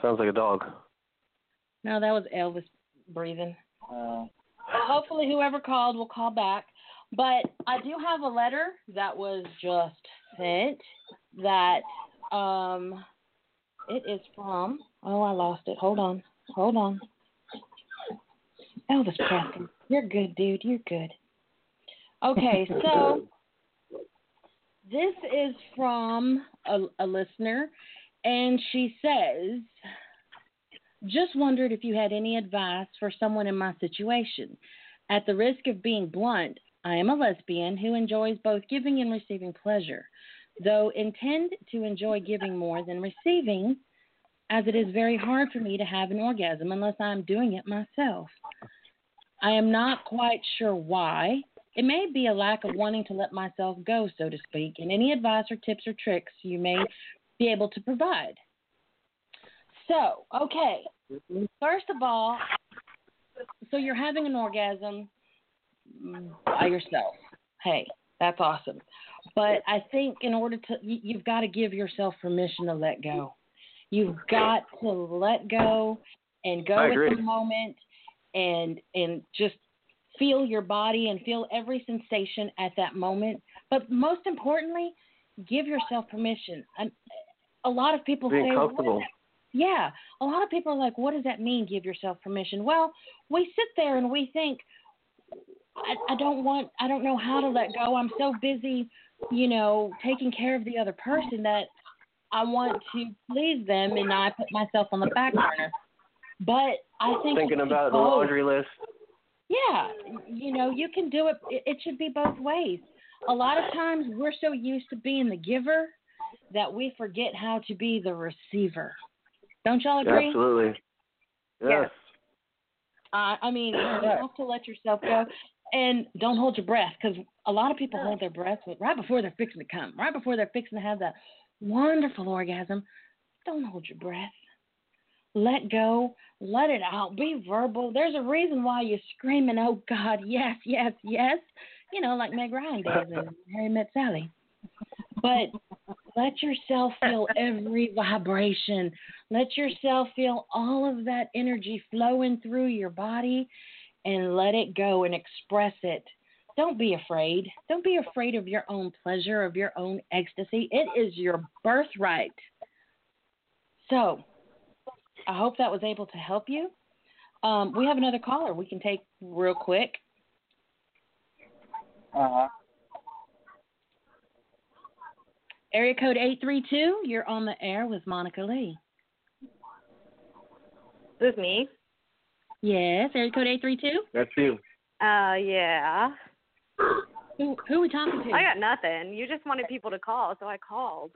sounds like a dog. No, that was Elvis breathing. Uh, Well, hopefully, whoever called will call back. But I do have a letter that was just sent that um, it is from. Oh, I lost it. Hold on. Hold on. Elvis Presley. You're good, dude. You're good. Okay, so this is from a, a listener, and she says, just wondered if you had any advice for someone in my situation. At the risk of being blunt, I am a lesbian who enjoys both giving and receiving pleasure, though intend to enjoy giving more than receiving, as it is very hard for me to have an orgasm unless I'm doing it myself. I am not quite sure why. It may be a lack of wanting to let myself go, so to speak, and any advice or tips or tricks you may be able to provide. So, okay. First of all, so you're having an orgasm by yourself. Hey, that's awesome. But I think in order to, you, you've got to give yourself permission to let go. You've got to let go and go with the moment and and just feel your body and feel every sensation at that moment. But most importantly, give yourself permission. And a lot of people Being say, comfortable. yeah, a lot of people are like, "What does that mean? Give yourself permission." Well, we sit there and we think, I, "I don't want, I don't know how to let go. I'm so busy, you know, taking care of the other person that I want to please them, and I put myself on the back burner." But I think Thinking about the laundry list. Yeah, you know, you can do it. It it should be both ways. A lot of times we're so used to being the giver that we forget how to be the receiver. Don't y'all agree? Absolutely. Yes. Uh, I mean, you have to let yourself go, and don't hold your breath because a lot of people hold their breath right before they're fixing to come, right before they're fixing to have that wonderful orgasm. Don't hold your breath. Let go. Let it out. Be verbal. There's a reason why you're screaming, "Oh God, yes, yes, yes!" You know, like Meg Ryan does in Harry Met Sally. But let yourself feel every vibration. Let yourself feel all of that energy flowing through your body and let it go and express it. Don't be afraid. Don't be afraid of your own pleasure, of your own ecstasy. It is your birthright. So, I hope that was able to help you. Um, we have another caller we can take real quick. Uh huh. Area code 832, you're on the air with Monica Lee. This is me. Yes, area code 832. That's you. Uh, yeah. Who, who are we talking to? I got nothing. You just wanted people to call, so I called.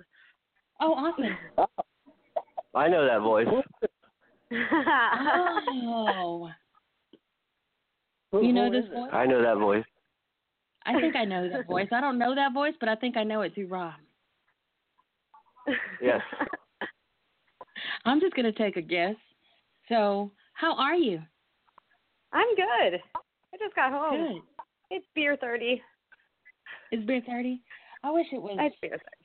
oh, awesome. I know that voice. Oh. You know this voice? I know that voice. I think I know that voice. I don't know that voice, but I think I know it through Rob. Yes. I'm just going to take a guess. So, how are you? I'm good. I just got home. Good. It's beer thirty. It's beer 30? I wish it was. It's beer thirty.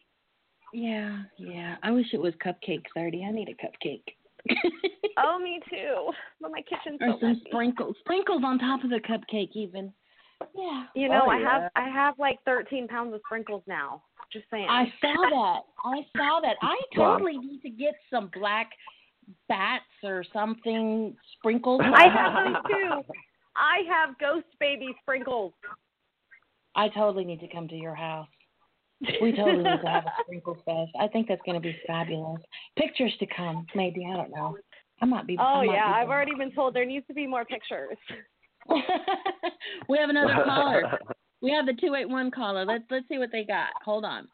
Yeah, yeah. I wish it was cupcake 30. I need a cupcake. Oh, me too. But my kitchen's or so some messy. sprinkles. Sprinkles on top of the cupcake, even. Yeah. You know, Oh, I yeah. have I have like 13 pounds of sprinkles now. Just saying. I saw that. I saw that. I Wow. totally need to get some black bats or something sprinkles. I have those too. I have ghost baby sprinkles. I totally need to come to your house. We totally need to have a sprinkle fest. I think that's going to be fabulous. Pictures to come, maybe. I don't know. I might be. Oh might yeah, be I've wrong. already been told there needs to be more pictures. we have another caller. We have the two eight one caller. Let's let's see what they got. Hold on.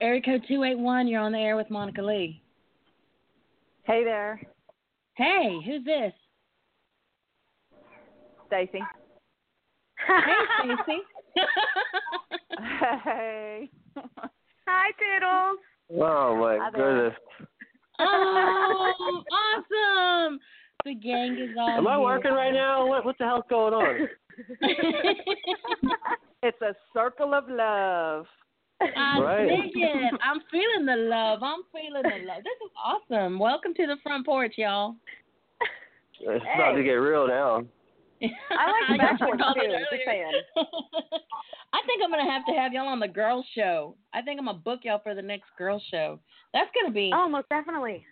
Area code two eight one. You're on the air with Monica Lee. Hey there, Hey, who's this? Stacy. Hey, Stacy. hey. Hi, Toodles. Oh my Hi goodness. oh, awesome! The gang is on. Am I here. working right now? What what the hell's going on? It's a circle of love. I Right. dig it. I'm feeling the love. I'm feeling the love. This is awesome. Welcome to the front porch, y'all. It's about to get real now. I like the You back should porch call it too. Just saying. I think I'm gonna have to have y'all on the girls show. I think I'm gonna book y'all for the next girls show. That's gonna be. Oh, most definitely.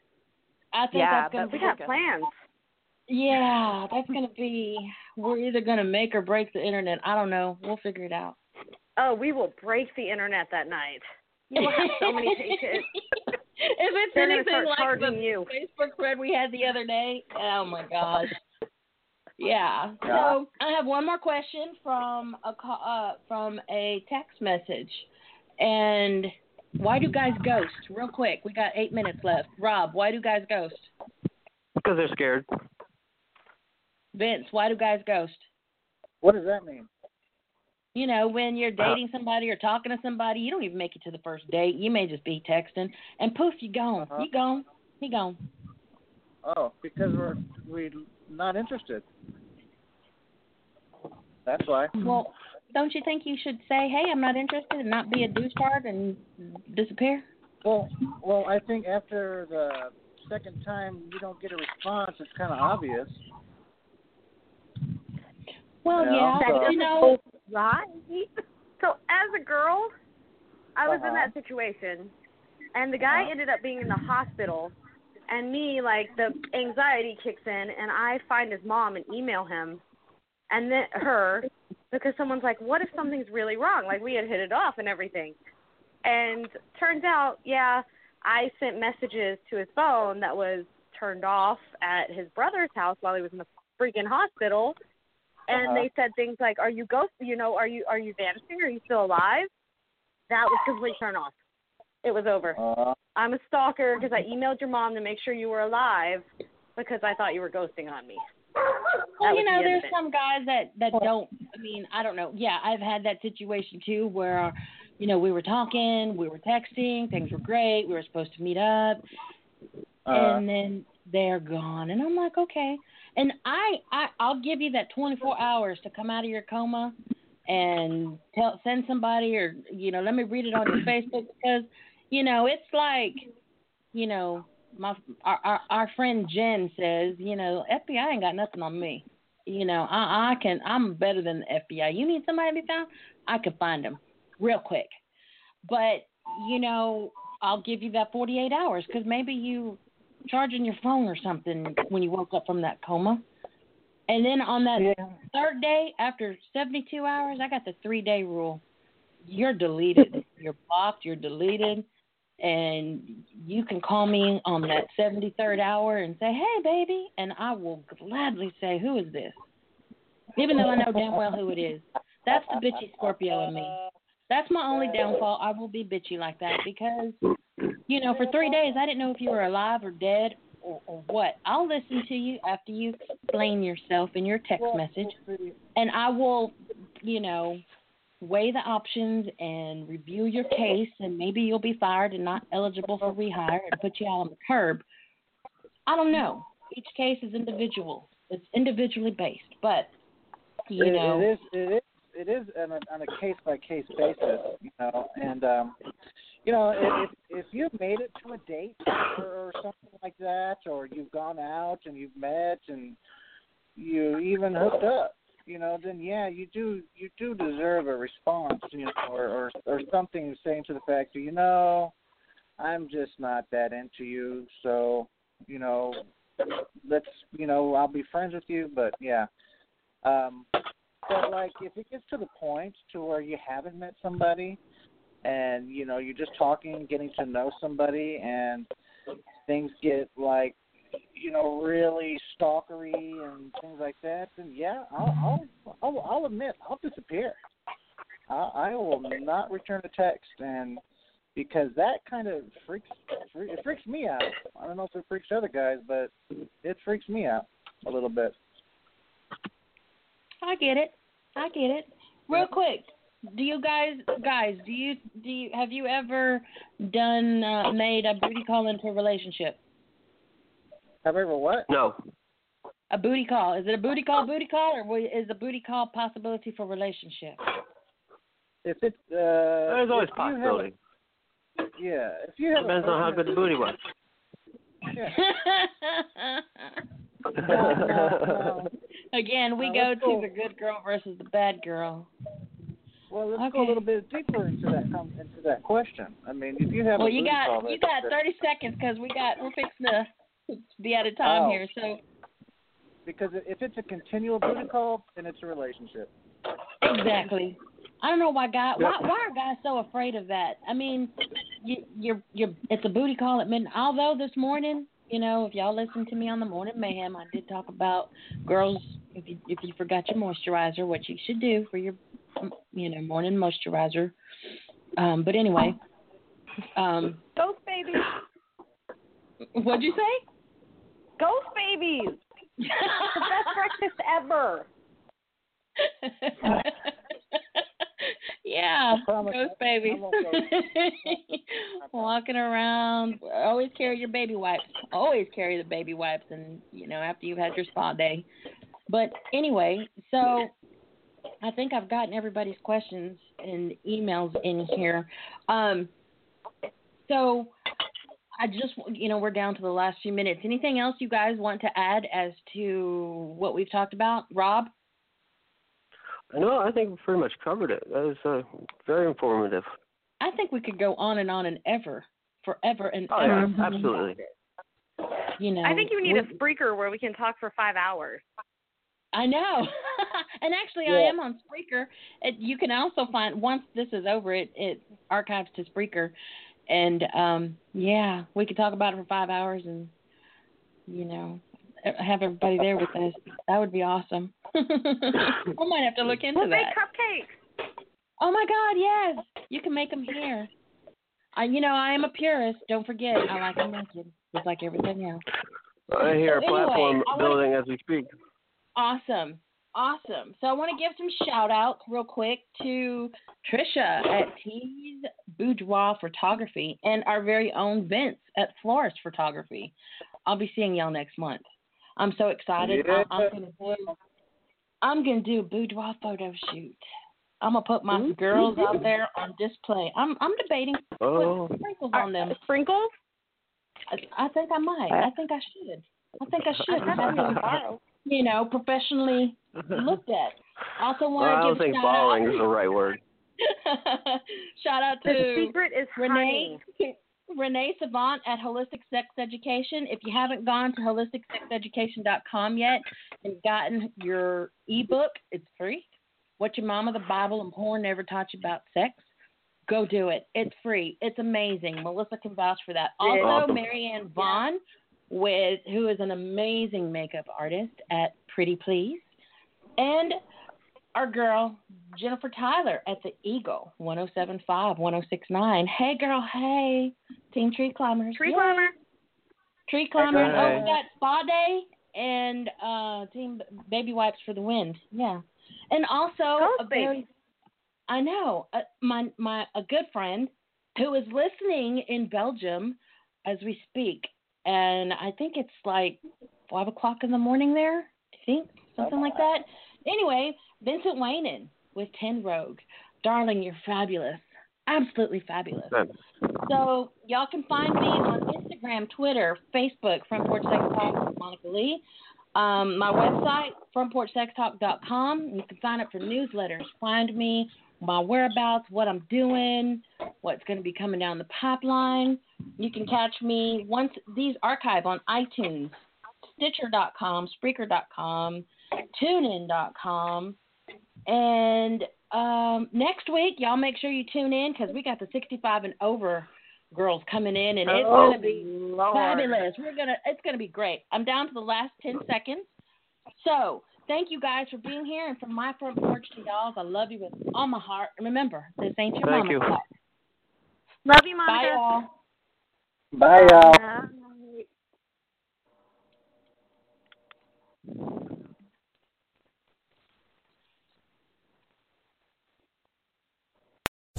I think yeah, that's gonna be. We got plans. Yeah, that's gonna be. We're either gonna make or break the internet. I don't know. We'll figure it out. Oh, we will break the internet that night. You will have so many tickets. if it's They're anything like the you. Facebook thread we had the other day, oh my gosh. Yeah. Yeah. So I have one more question from a ca- uh, from a text message, and why do guys ghost? Real quick, we got eight minutes left. Rob, why do guys ghost? Because they're scared. Vince, why do guys ghost? What does that mean? You know, when you're Uh, dating somebody or talking to somebody, you don't even make it to the first date. You may just be texting, and poof, you gone. Uh-huh. You gone. He gone. Oh, because we're we not interested. That's why. Well, don't you think you should say, "Hey, I'm not interested," and not be a douchebag and disappear? Well, well, I think after the second time you don't get a response, it's kind of obvious. Well, Yeah, yeah, so- you know, Right. So as a girl, I was in Uh-huh. that situation, and the guy Uh-huh. ended up being in the hospital, and me like the anxiety kicks in, and I find his mom and email him, and then her, because someone's like, what if something's really wrong? Like we had hit it off and everything, and turns out, yeah, I sent messages to his phone that was turned off at his brother's house while he was in the freaking hospital and Uh-huh. they said things like, "Are you ghost? You know, are you are you vanishing? Are you still alive?" That was completely turned off. It was over. Uh, I'm a stalker because I emailed your mom to make sure you were alive because I thought you were ghosting on me. well, you know, the there's some guys that that don't. I mean, I don't know. Yeah, I've had that situation too, where, you know, we were talking, we were texting, things were great, we were supposed to meet up, uh, and then they're gone, and I'm like, okay. And I, I, I'll give you that 24 hours to come out of your coma and tell, send somebody, or you know, let me read it on your Facebook because, you know, it's like, you know, my our, our our friend Jen says, you know, FBI ain't got nothing on me. You know, I I can I'm better than the FBI. You need somebody to be found, I can find them real quick. But you know, I'll give you that 48 hours because maybe you charging your phone or something when you woke up from that coma. And then on that yeah. third day, after 72 hours, I got the three day rule. You're deleted. you're blocked. You're deleted. And you can call me on that 73rd hour and say, hey, baby. And I will gladly say, who is this? Even though I know damn well who it is. That's the bitchy Scorpio in me. That's my only downfall. I will be bitchy like that because, you know, for three days I didn't know if you were alive or dead or, or what. I'll listen to you after you explain yourself in your text message, and I will, you know, weigh the options and review your case, and maybe you'll be fired and not eligible for rehire and put you out on the curb. I don't know. Each case is individual. It's individually based, but you it, know, it is it is it is on a on a case by case basis, you know, and um, you know if if you've made it to a date or, or something like that, or you've gone out and you've met and you even hooked up, you know, then yeah, you do you do deserve a response, you know, or or, or something saying to the fact that you know, I'm just not that into you, so you know, let's you know I'll be friends with you, but yeah. Um, But like, if it gets to the point to where you haven't met somebody, and you know you're just talking, getting to know somebody, and things get like, you know, really stalkery and things like that, then yeah, I'll I'll I'll, I'll admit I'll disappear. I, I will not return a text, and because that kind of freaks it freaks me out. I don't know if it freaks other guys, but it freaks me out a little bit. I get it. I get it. Real quick, do you guys guys do you do you have you ever done uh, made a booty call into a relationship? Have I ever what? No. A booty call. Is it a booty call booty call or wa- is a booty call possibility for relationship? If it's uh, There's always if you have a- possibility. yeah, if you have Depends on how good the booty was. Yeah. No, no, no. Again, we No, go to go. the good girl versus the bad girl. Well, let's go a little bit deeper into that into that question. I mean, if you have Well, a you booty call got you got 30 seconds because we got we're fixing to be out of time Oh. here. So because if it's a continual booty call, then it's a relationship. exactly. I don't know why guy why Yep. why are guys so afraid of that? I mean, you you're you're it's a booty call at midnight. Although this morning, you know, if y'all listen to me on the morning mayhem, I did talk about girls if you if you forgot your moisturizer, what you should do for your you know morning moisturizer. Um, but anyway, um, Ghost baby. what'd you say? Ghost babies. the best breakfast ever. yeah, ghost babies. Walking around, always carry your baby wipes. Always carry the baby wipes, and you know after you've had your spa day. But anyway, so I think I've gotten everybody's questions and emails in here. Um, so I just, you know, we're down to the last few minutes. Anything else you guys want to add as to what we've talked about, Rob? No, I think we pretty much covered it. That was uh, very informative. I think we could go on and on and ever, forever and Oh, ever. yeah, absolutely. You know, I think you need a we- Spreaker where we can talk for five hours. I know. and actually, I am on Spreaker. It, you can also find once this is over, it it archives to Spreaker, and um yeah, we could talk about it for five hours, and you know, have everybody there with us. That would be awesome. I might have to look into We'll make cupcakes. Oh my God, yes, you can make them here. I, you know, I am a purist. Don't forget, I like them naked, just like everything else. I hear a So anyway, platform I wanna- building as we speak. Awesome. Awesome. So I want to give some shout outs real quick to Trisha at T's Boudoir Photography and our very own Vince at Florist Photography. I'll be seeing y'all next month. I'm so excited. Yeah. I, I'm gonna do I'm gonna do a boudoir photo shoot. I'm gonna put my girls out there on display. I'm I'm debating Oh. put sprinkles on them. Uh, sprinkles? I, I think I might. I think I should. I think I should. Have them borrow. You know, professionally looked at. Also want Well, I don't to give think shout borrowing out. is the right word. shout out The secret is Renee honey. Renee Savant at Holistic Sex Education. If you haven't gone to holisticsexeducation.com yet and gotten your ebook, it's free. What your mama, the Bible, and porn never taught you about sex. Go do it. It's free. It's amazing. Melissa can vouch for that. Also, Awesome. Marianne Vaughn, with who is an amazing makeup artist at Pretty Please, and our girl Jennifer Tyler at the Eagle 1075 1069. Hey girl, hey. Team Tree Climbers. Tree Yay. climber. Tree Climbers. Hey. Oh, we got Spa Day and uh Team Baby Wipes for the Wind. Yeah. And also Ghost a very I know. Uh, my my a good friend who is listening in Belgium as we speak, and I think it's like five o'clock in the morning there. I think something like that. Anyway, Vincent Waynon with Ten Rogue, darling, you're fabulous, absolutely fabulous. So y'all can find me on Instagram, Twitter, Facebook, Front Porch Sex Talk Monica Lee. Um, my website, frontporchsextalk.com. You can sign up for newsletters. Find me, my whereabouts, what I'm doing, what's going to be coming down the pipeline. You can catch me once these archive on iTunes, Stitcher.com, Spreaker.com, TuneIn.com, And um, next week, y'all make sure you tune in because we got the 65 and over girls coming in, and it's Oh, gonna be Lord. fabulous. We're gonna, it's gonna be great. I'm down to the last 10 seconds. So thank you guys for being here, and from my front porch to y'all's, I love you with all my heart. And remember, this ain't your Thank mama's you. fault. Love you, Bye, Monica. y'all. Bye, y'all.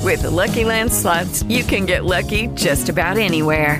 With the Lucky Land slots, you can get lucky just about anywhere.